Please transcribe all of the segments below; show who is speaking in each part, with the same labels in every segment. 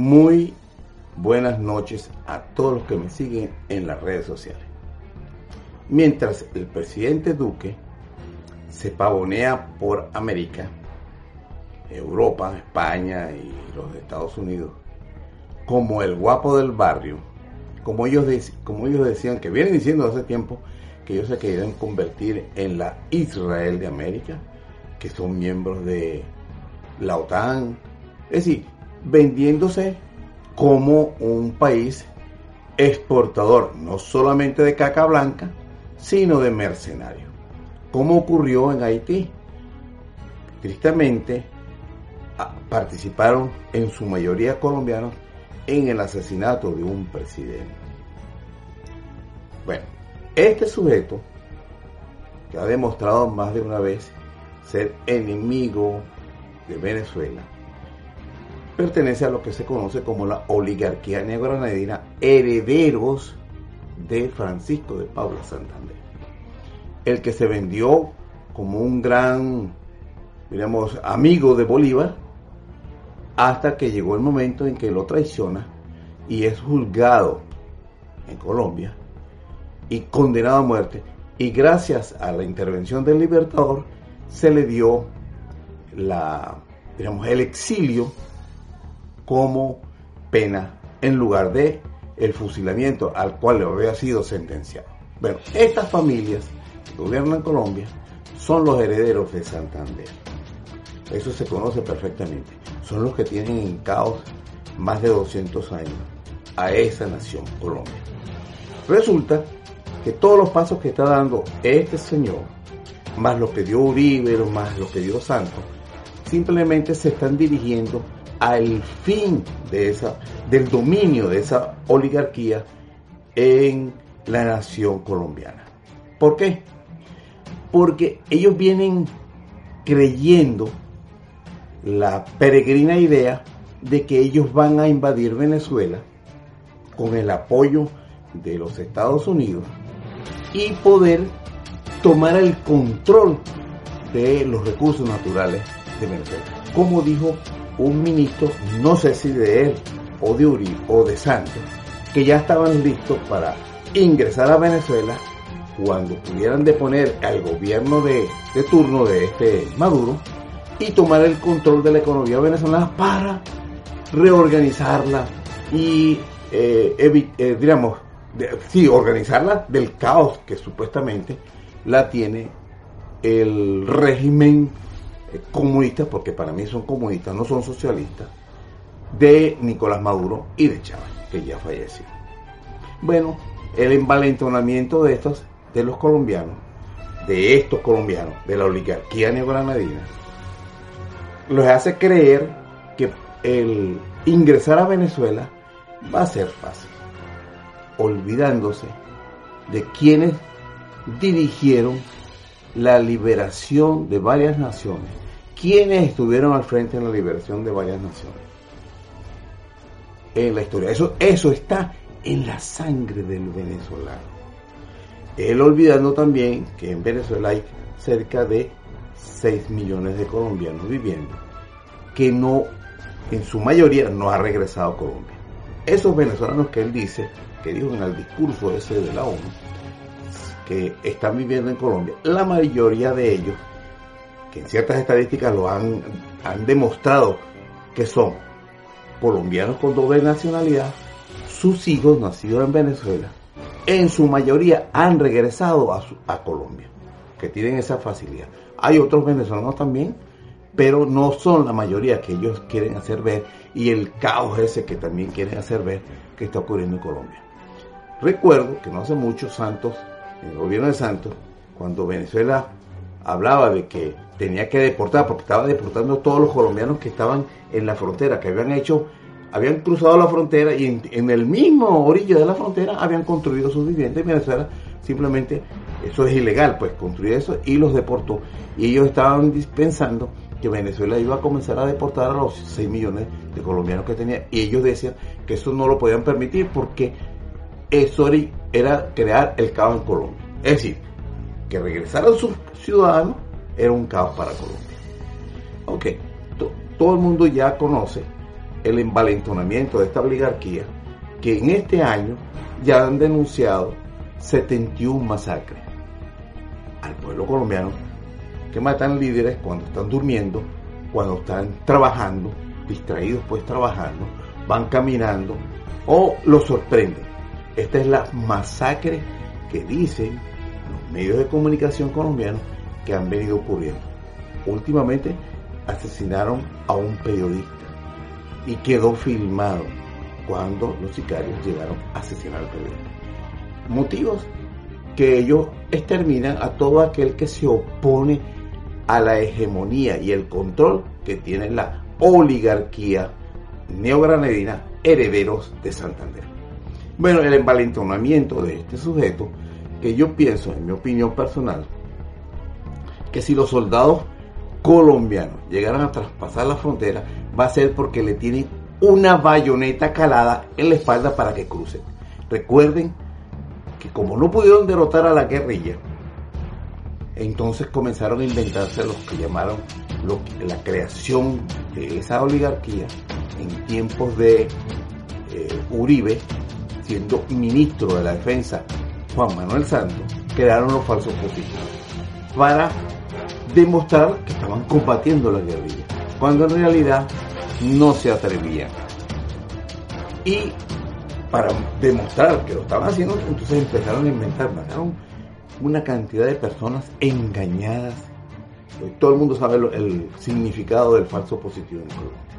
Speaker 1: Muy buenas noches a todos los que me siguen en las redes sociales. Mientras el presidente Duque se pavonea por América, Europa, España y los Estados Unidos como el guapo del barrio, como ellos, como ellos decían, que vienen diciendo hace tiempo que ellos se querían convertir en la Israel de América, que son miembros de la OTAN, es decir, vendiéndose como un país exportador no solamente de caca blanca, sino de mercenarios, como ocurrió en Haití. Tristemente, participaron en su mayoría colombianos en el asesinato de un presidente. Bueno, este sujeto, que ha demostrado más de una vez ser enemigo de Venezuela, pertenece a lo que se conoce como la oligarquía neogranadina, herederos de Francisco de Paula Santander. El que se vendió como un gran, digamos, amigo de Bolívar, hasta que llegó el momento en que lo traiciona y es juzgado en Colombia y condenado a muerte. Y gracias a la intervención del Libertador se le dio la, digamos, el exilio como pena en lugar de el fusilamiento al cual le había sido sentenciado. Bueno, estas familias que gobiernan Colombia son los herederos de Santander. Eso se conoce perfectamente. Son los que tienen en caos más de 200 años a esa nación, Colombia. Resulta que todos los pasos que está dando este señor, más lo que dio Uribe, más lo que dio Santos, simplemente se están dirigiendo al fin de esa, del dominio de esa oligarquía en la nación colombiana. ¿Por qué? Porque ellos vienen creyendo la peregrina idea de que ellos van a invadir Venezuela con el apoyo de los Estados Unidos y poder tomar el control de los recursos naturales de Venezuela. Como dijo un ministro, no sé si de él o de Uri o de Santos, que ya estaban listos para ingresar a Venezuela cuando pudieran deponer al gobierno de, turno de este Maduro y tomar el control de la economía venezolana para reorganizarla y, eh, eh digamos, sí, organizarla del caos que supuestamente la tiene el régimen comunistas, porque para mí son comunistas, no son socialistas, de Nicolás Maduro y de Chávez, que ya falleció. Bueno, el envalentonamiento de estos, de los colombianos, de estos colombianos, de la oligarquía neogranadina, los hace creer que el ingresar a Venezuela va a ser fácil, olvidándose de quienes dirigieron la liberación de varias naciones. ¿Quiénes estuvieron al frente en la liberación de varias naciones? En la historia. Eso, eso está en la sangre del venezolano. Él olvidando también que en Venezuela hay cerca de 6 millones de colombianos viviendo, que no, en su mayoría, no ha regresado a Colombia. Esos venezolanos que él dice, que dijo en el discurso ese de la ONU, que están viviendo en Colombia, la mayoría de ellos, que en ciertas estadísticas lo han, han demostrado que son colombianos con doble nacionalidad, sus hijos nacidos en Venezuela, en su mayoría han regresado a, a Colombia, que tienen esa facilidad. Hay otros venezolanos también, pero no son la mayoría que ellos quieren hacer ver y el caos ese que también quieren hacer ver que está ocurriendo en Colombia. Recuerdo que no hace mucho Santos el gobierno de Santos, cuando Venezuela hablaba de que tenía que deportar, porque estaba deportando a todos los colombianos que estaban en la frontera, que habían hecho, habían cruzado la frontera y en, el mismo orilla de la frontera habían construido sus viviendas. En Venezuela simplemente eso es ilegal, pues construir eso y los deportó. Y ellos estaban pensando que Venezuela iba a comenzar a deportar a los 6 millones de colombianos que tenía y ellos decían que eso no lo podían permitir porque eso era crear el caos en Colombia. Es decir, que regresaran sus ciudadanos era un caos para Colombia. Ok, todo el mundo ya conoce el envalentonamiento de esta oligarquía que en este año ya han denunciado 71 masacres al pueblo colombiano que matan líderes cuando están durmiendo, cuando están trabajando, distraídos pues trabajando, van caminando o los sorprenden. Esta es la masacre que dicen los medios de comunicación colombianos que han venido ocurriendo. Últimamente asesinaron a un periodista y quedó filmado cuando los sicarios llegaron a asesinar al periodista. Motivos que ellos exterminan a todo aquel que se opone a la hegemonía y el control que tiene la oligarquía neogranadina herederos de Santander. Bueno, el envalentonamiento de este sujeto, que yo pienso, en mi opinión personal, que si los soldados colombianos llegaran a traspasar la frontera, va a ser porque le tienen una bayoneta calada en la espalda para que crucen. Recuerden que como no pudieron derrotar a la guerrilla, entonces comenzaron a inventarse lo que llamaron la creación de esa oligarquía en tiempos de eh, Uribe, siendo ministro de la defensa Juan Manuel Santos, crearon los falsos positivos para demostrar que estaban combatiendo la guerrilla, cuando en realidad no se atrevían. Y para demostrar que lo estaban haciendo, entonces empezaron a inventar, mataron una cantidad de personas engañadas. Todo el mundo sabe el significado del falso positivo en Colombia.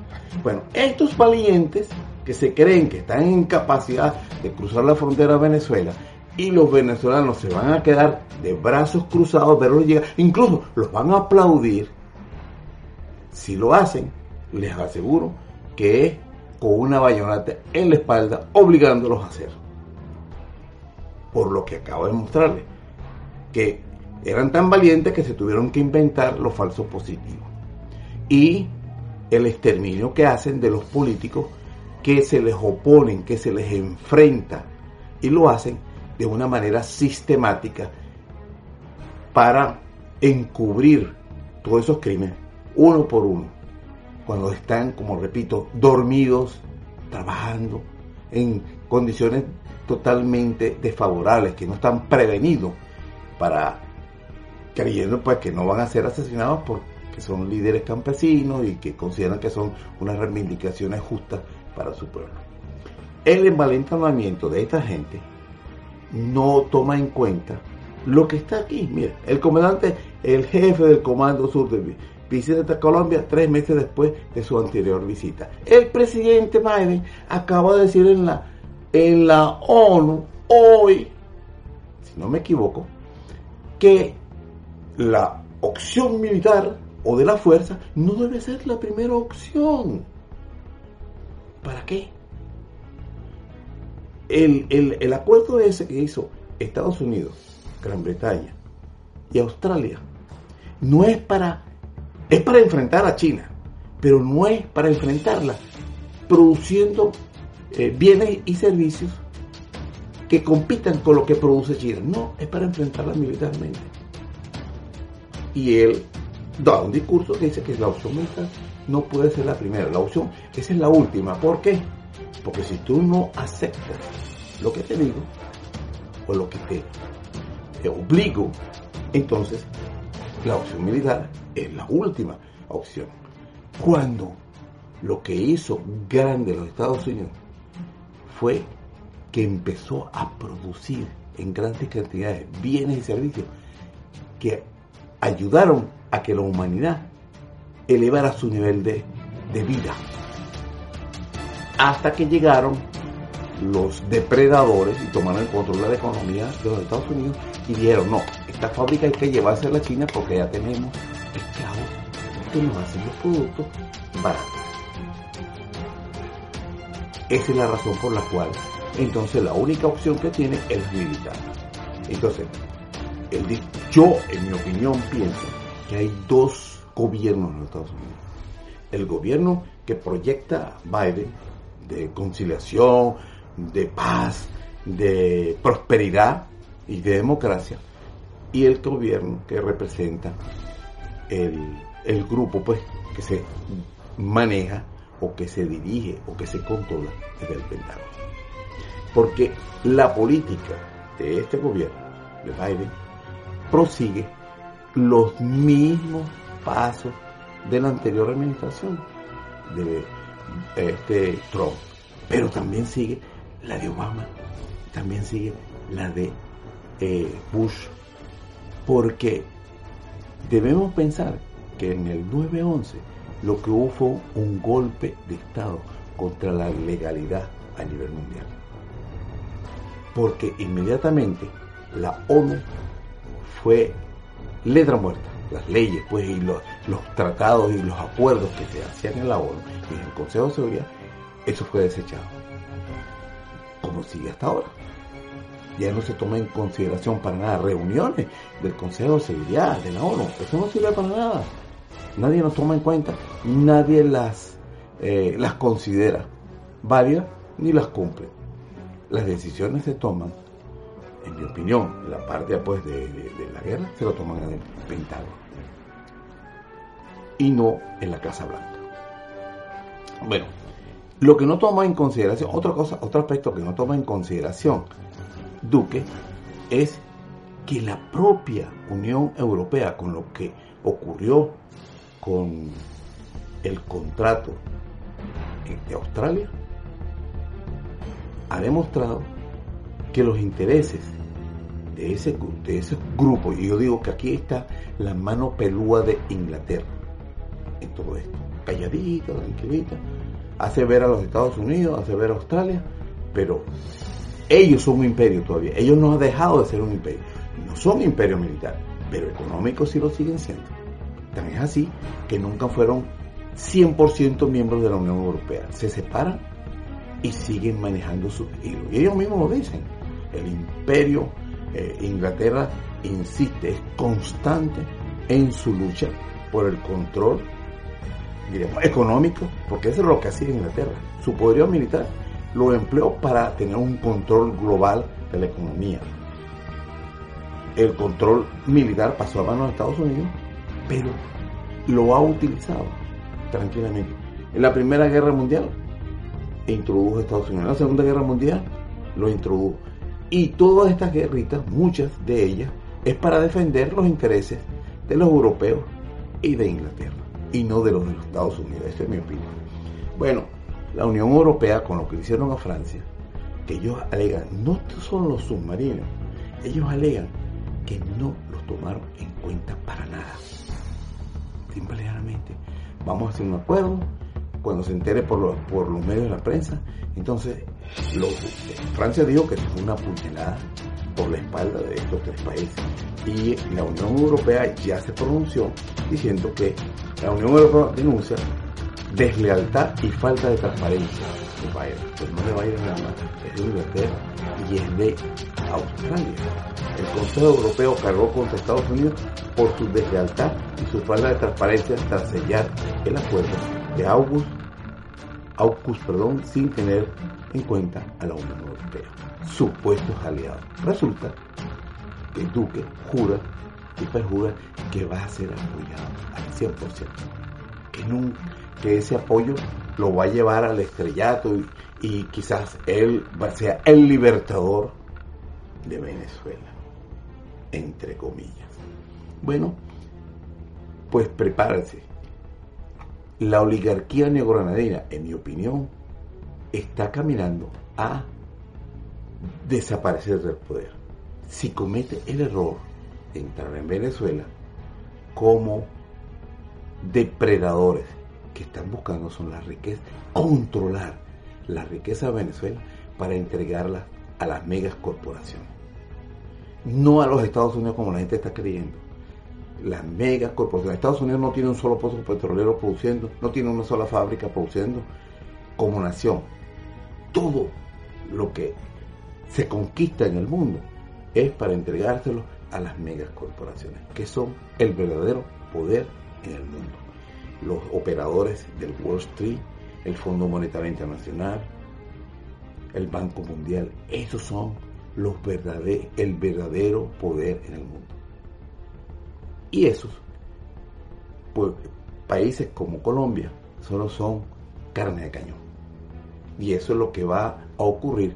Speaker 1: Bueno, estos valientes que se creen que están en capacidad de cruzar la frontera a Venezuela y los venezolanos se van a quedar de brazos cruzados, verlos llegar, incluso los van a aplaudir. Si lo hacen, les aseguro que es con una bayoneta en la espalda, obligándolos a hacer. Por lo que acabo de mostrarles, que eran tan valientes que se tuvieron que inventar los falsos positivos. Y el exterminio que hacen de los políticos que se les oponen, que se les enfrenta, y lo hacen de una manera sistemática para encubrir todos esos crímenes, uno por uno, cuando están, como repito, dormidos, trabajando en condiciones totalmente desfavorables, que no están prevenidos para creyendo pues que no van a ser asesinados porque son líderes campesinos y que consideran que son unas reivindicaciones justas para su pueblo. El envalentonamiento de esta gente no toma en cuenta lo que está aquí. Mira, el comandante, el jefe del Comando Sur de visita Colombia tres meses después de su anterior visita. El presidente Biden acaba de decir en la, en la ONU hoy, si no me equivoco, que la opción militar o de la fuerza no debe ser la primera opción. ¿Para qué? el, acuerdo ese que hizo Estados Unidos, Gran Bretaña y Australia no es para es para enfrentar a China, pero no es para enfrentarla produciendo eh, bienes y servicios que compitan con lo que produce China. No, es para enfrentarla militarmente. Y él da un discurso que dice que la opción militar no puede ser la primera, la opción, esa es la última. ¿Por qué? Porque si tú no aceptas lo que te digo o lo que te, obligo, entonces la opción militar es la última opción. Cuando lo que hizo grande los Estados Unidos fue que empezó a producir en grandes cantidades bienes y servicios que ayudaron a que la humanidad elevara su nivel de, de vida hasta que llegaron los depredadores y tomaron el control de la economía de los Estados Unidos y dijeron, no, esta fábrica hay que llevarse a la China porque ya tenemos esclavos que nos hacen los productos baratos. Esa es la razón por la cual entonces la única opción que tiene es militar. Entonces, yo en mi opinión pienso que hay dos gobiernos en los Estados Unidos. El gobierno que proyecta Biden de conciliación, de paz, de prosperidad y de democracia, y el gobierno que representa el, el grupo pues que se maneja o que se dirige o que se controla desde el Pentágono. Porque la política de este gobierno, de Biden, prosigue los mismos pasos de la anterior administración de este Trump, pero también sigue la de Obama, también sigue la de eh, Bush, porque debemos pensar que en el 9-11 lo que hubo fue un golpe de Estado contra la legalidad a nivel mundial. Porque inmediatamente la ONU fue letra muerta. Las leyes, pues, y los, tratados y los acuerdos que se hacían en la ONU y en el Consejo de Seguridad, eso fue desechado. Como sigue hasta ahora. Ya no se toma en consideración para nada reuniones del Consejo de Seguridad, de la ONU. Eso no sirve para nada. Nadie nos toma en cuenta, nadie las, eh, las considera válidas ni las cumple. Las decisiones se toman en mi opinión, la parte pues, de, la guerra se lo toman en el Pentágono y no en la Casa Blanca. Bueno, lo que no toma en consideración, otra cosa, otro aspecto que no toma en consideración Duque es que la propia Unión Europea, con lo que ocurrió con el contrato de Australia, ha demostrado que los intereses de ese, de ese grupo, y yo digo que aquí está la mano pelúa de Inglaterra en todo esto, calladita, tranquilita, hace ver a los Estados Unidos, hace ver a Australia, pero ellos son un imperio todavía, ellos no han dejado de ser un imperio, no son imperio militar, pero económicos sí lo siguen siendo. Tan es así que nunca fueron 100% miembros de la Unión Europea, se separan y siguen manejando sus hilos. Y ellos mismos lo dicen el imperio eh, Inglaterra insiste, es constante en su lucha por el control económico, porque eso es lo que hacía Inglaterra. Su poderío militar lo empleó para tener un control global de la economía. El control militar pasó a manos de Estados Unidos, pero lo ha utilizado tranquilamente. En la Primera Guerra Mundial introdujo Estados Unidos. En la Segunda Guerra Mundial lo introdujo. Y todas estas guerritas, muchas de ellas, es para defender los intereses de los europeos y de Inglaterra, y no de los de los Estados Unidos. Esa es mi opinión. Bueno, la Unión Europea, con lo que hicieron a Francia, que ellos alegan, no son los submarinos, ellos alegan que no los tomaron en cuenta para nada. Simplemente, vamos a hacer un acuerdo, cuando se entere por los, medios de la prensa, entonces Francia dijo que fue una puñalada por la espalda de estos tres países. Y la Unión Europea ya se pronunció diciendo que la Unión Europea denuncia deslealtad y falta de transparencia de Biden. Pues no de Biden nada más, es de Inglaterra y es de Australia. El Consejo Europeo cargó contra Estados Unidos por su deslealtad y su falta de transparencia tras sellar el acuerdo de August, AUKUS perdón, sin tener en cuenta a la Unión Europea, supuestos aliados. Resulta que Duque jura y perjura que va a ser apoyado al 100%, que, nunca, que ese apoyo lo va a llevar al estrellato y, quizás él sea el libertador de Venezuela, entre comillas. Bueno, pues prepárense. La oligarquía neogranadina, en mi opinión, está caminando a desaparecer del poder. Si comete el error de entrar en Venezuela como depredadores que están buscando son las riquezas, controlar la riqueza de Venezuela para entregarlas a las megas corporaciones. No a los Estados Unidos como la gente está creyendo. Las megas corporaciones. Estados Unidos no tiene un solo pozo petrolero produciendo, no tiene una sola fábrica produciendo como nación. Todo lo que se conquista en el mundo es para entregárselo a las megas corporaciones, que son el verdadero poder en el mundo. Los operadores del Wall Street, el Fondo Monetario Internacional, el Banco Mundial, esos son los el verdadero poder en el mundo. Y esos países como Colombia solo son carne de cañón. Y eso es lo que va a ocurrir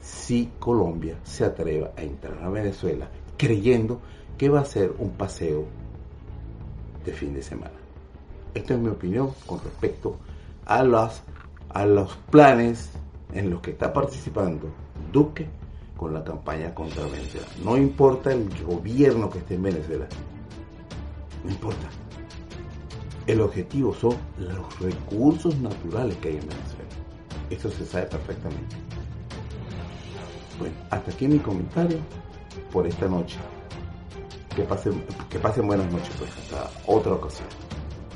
Speaker 1: si Colombia se atreva a entrar a Venezuela creyendo que va a ser un paseo de fin de semana. Esta es mi opinión con respecto a los, a los planes en los que está participando Duque con la campaña contra Venezuela. No importa el gobierno que esté en Venezuela. No importa. El objetivo son los recursos naturales que hay en Venezuela. Eso se sabe perfectamente. Bueno, hasta aquí mi comentario por esta noche. Que pasen, que pasen buenas noches, pues hasta otra ocasión.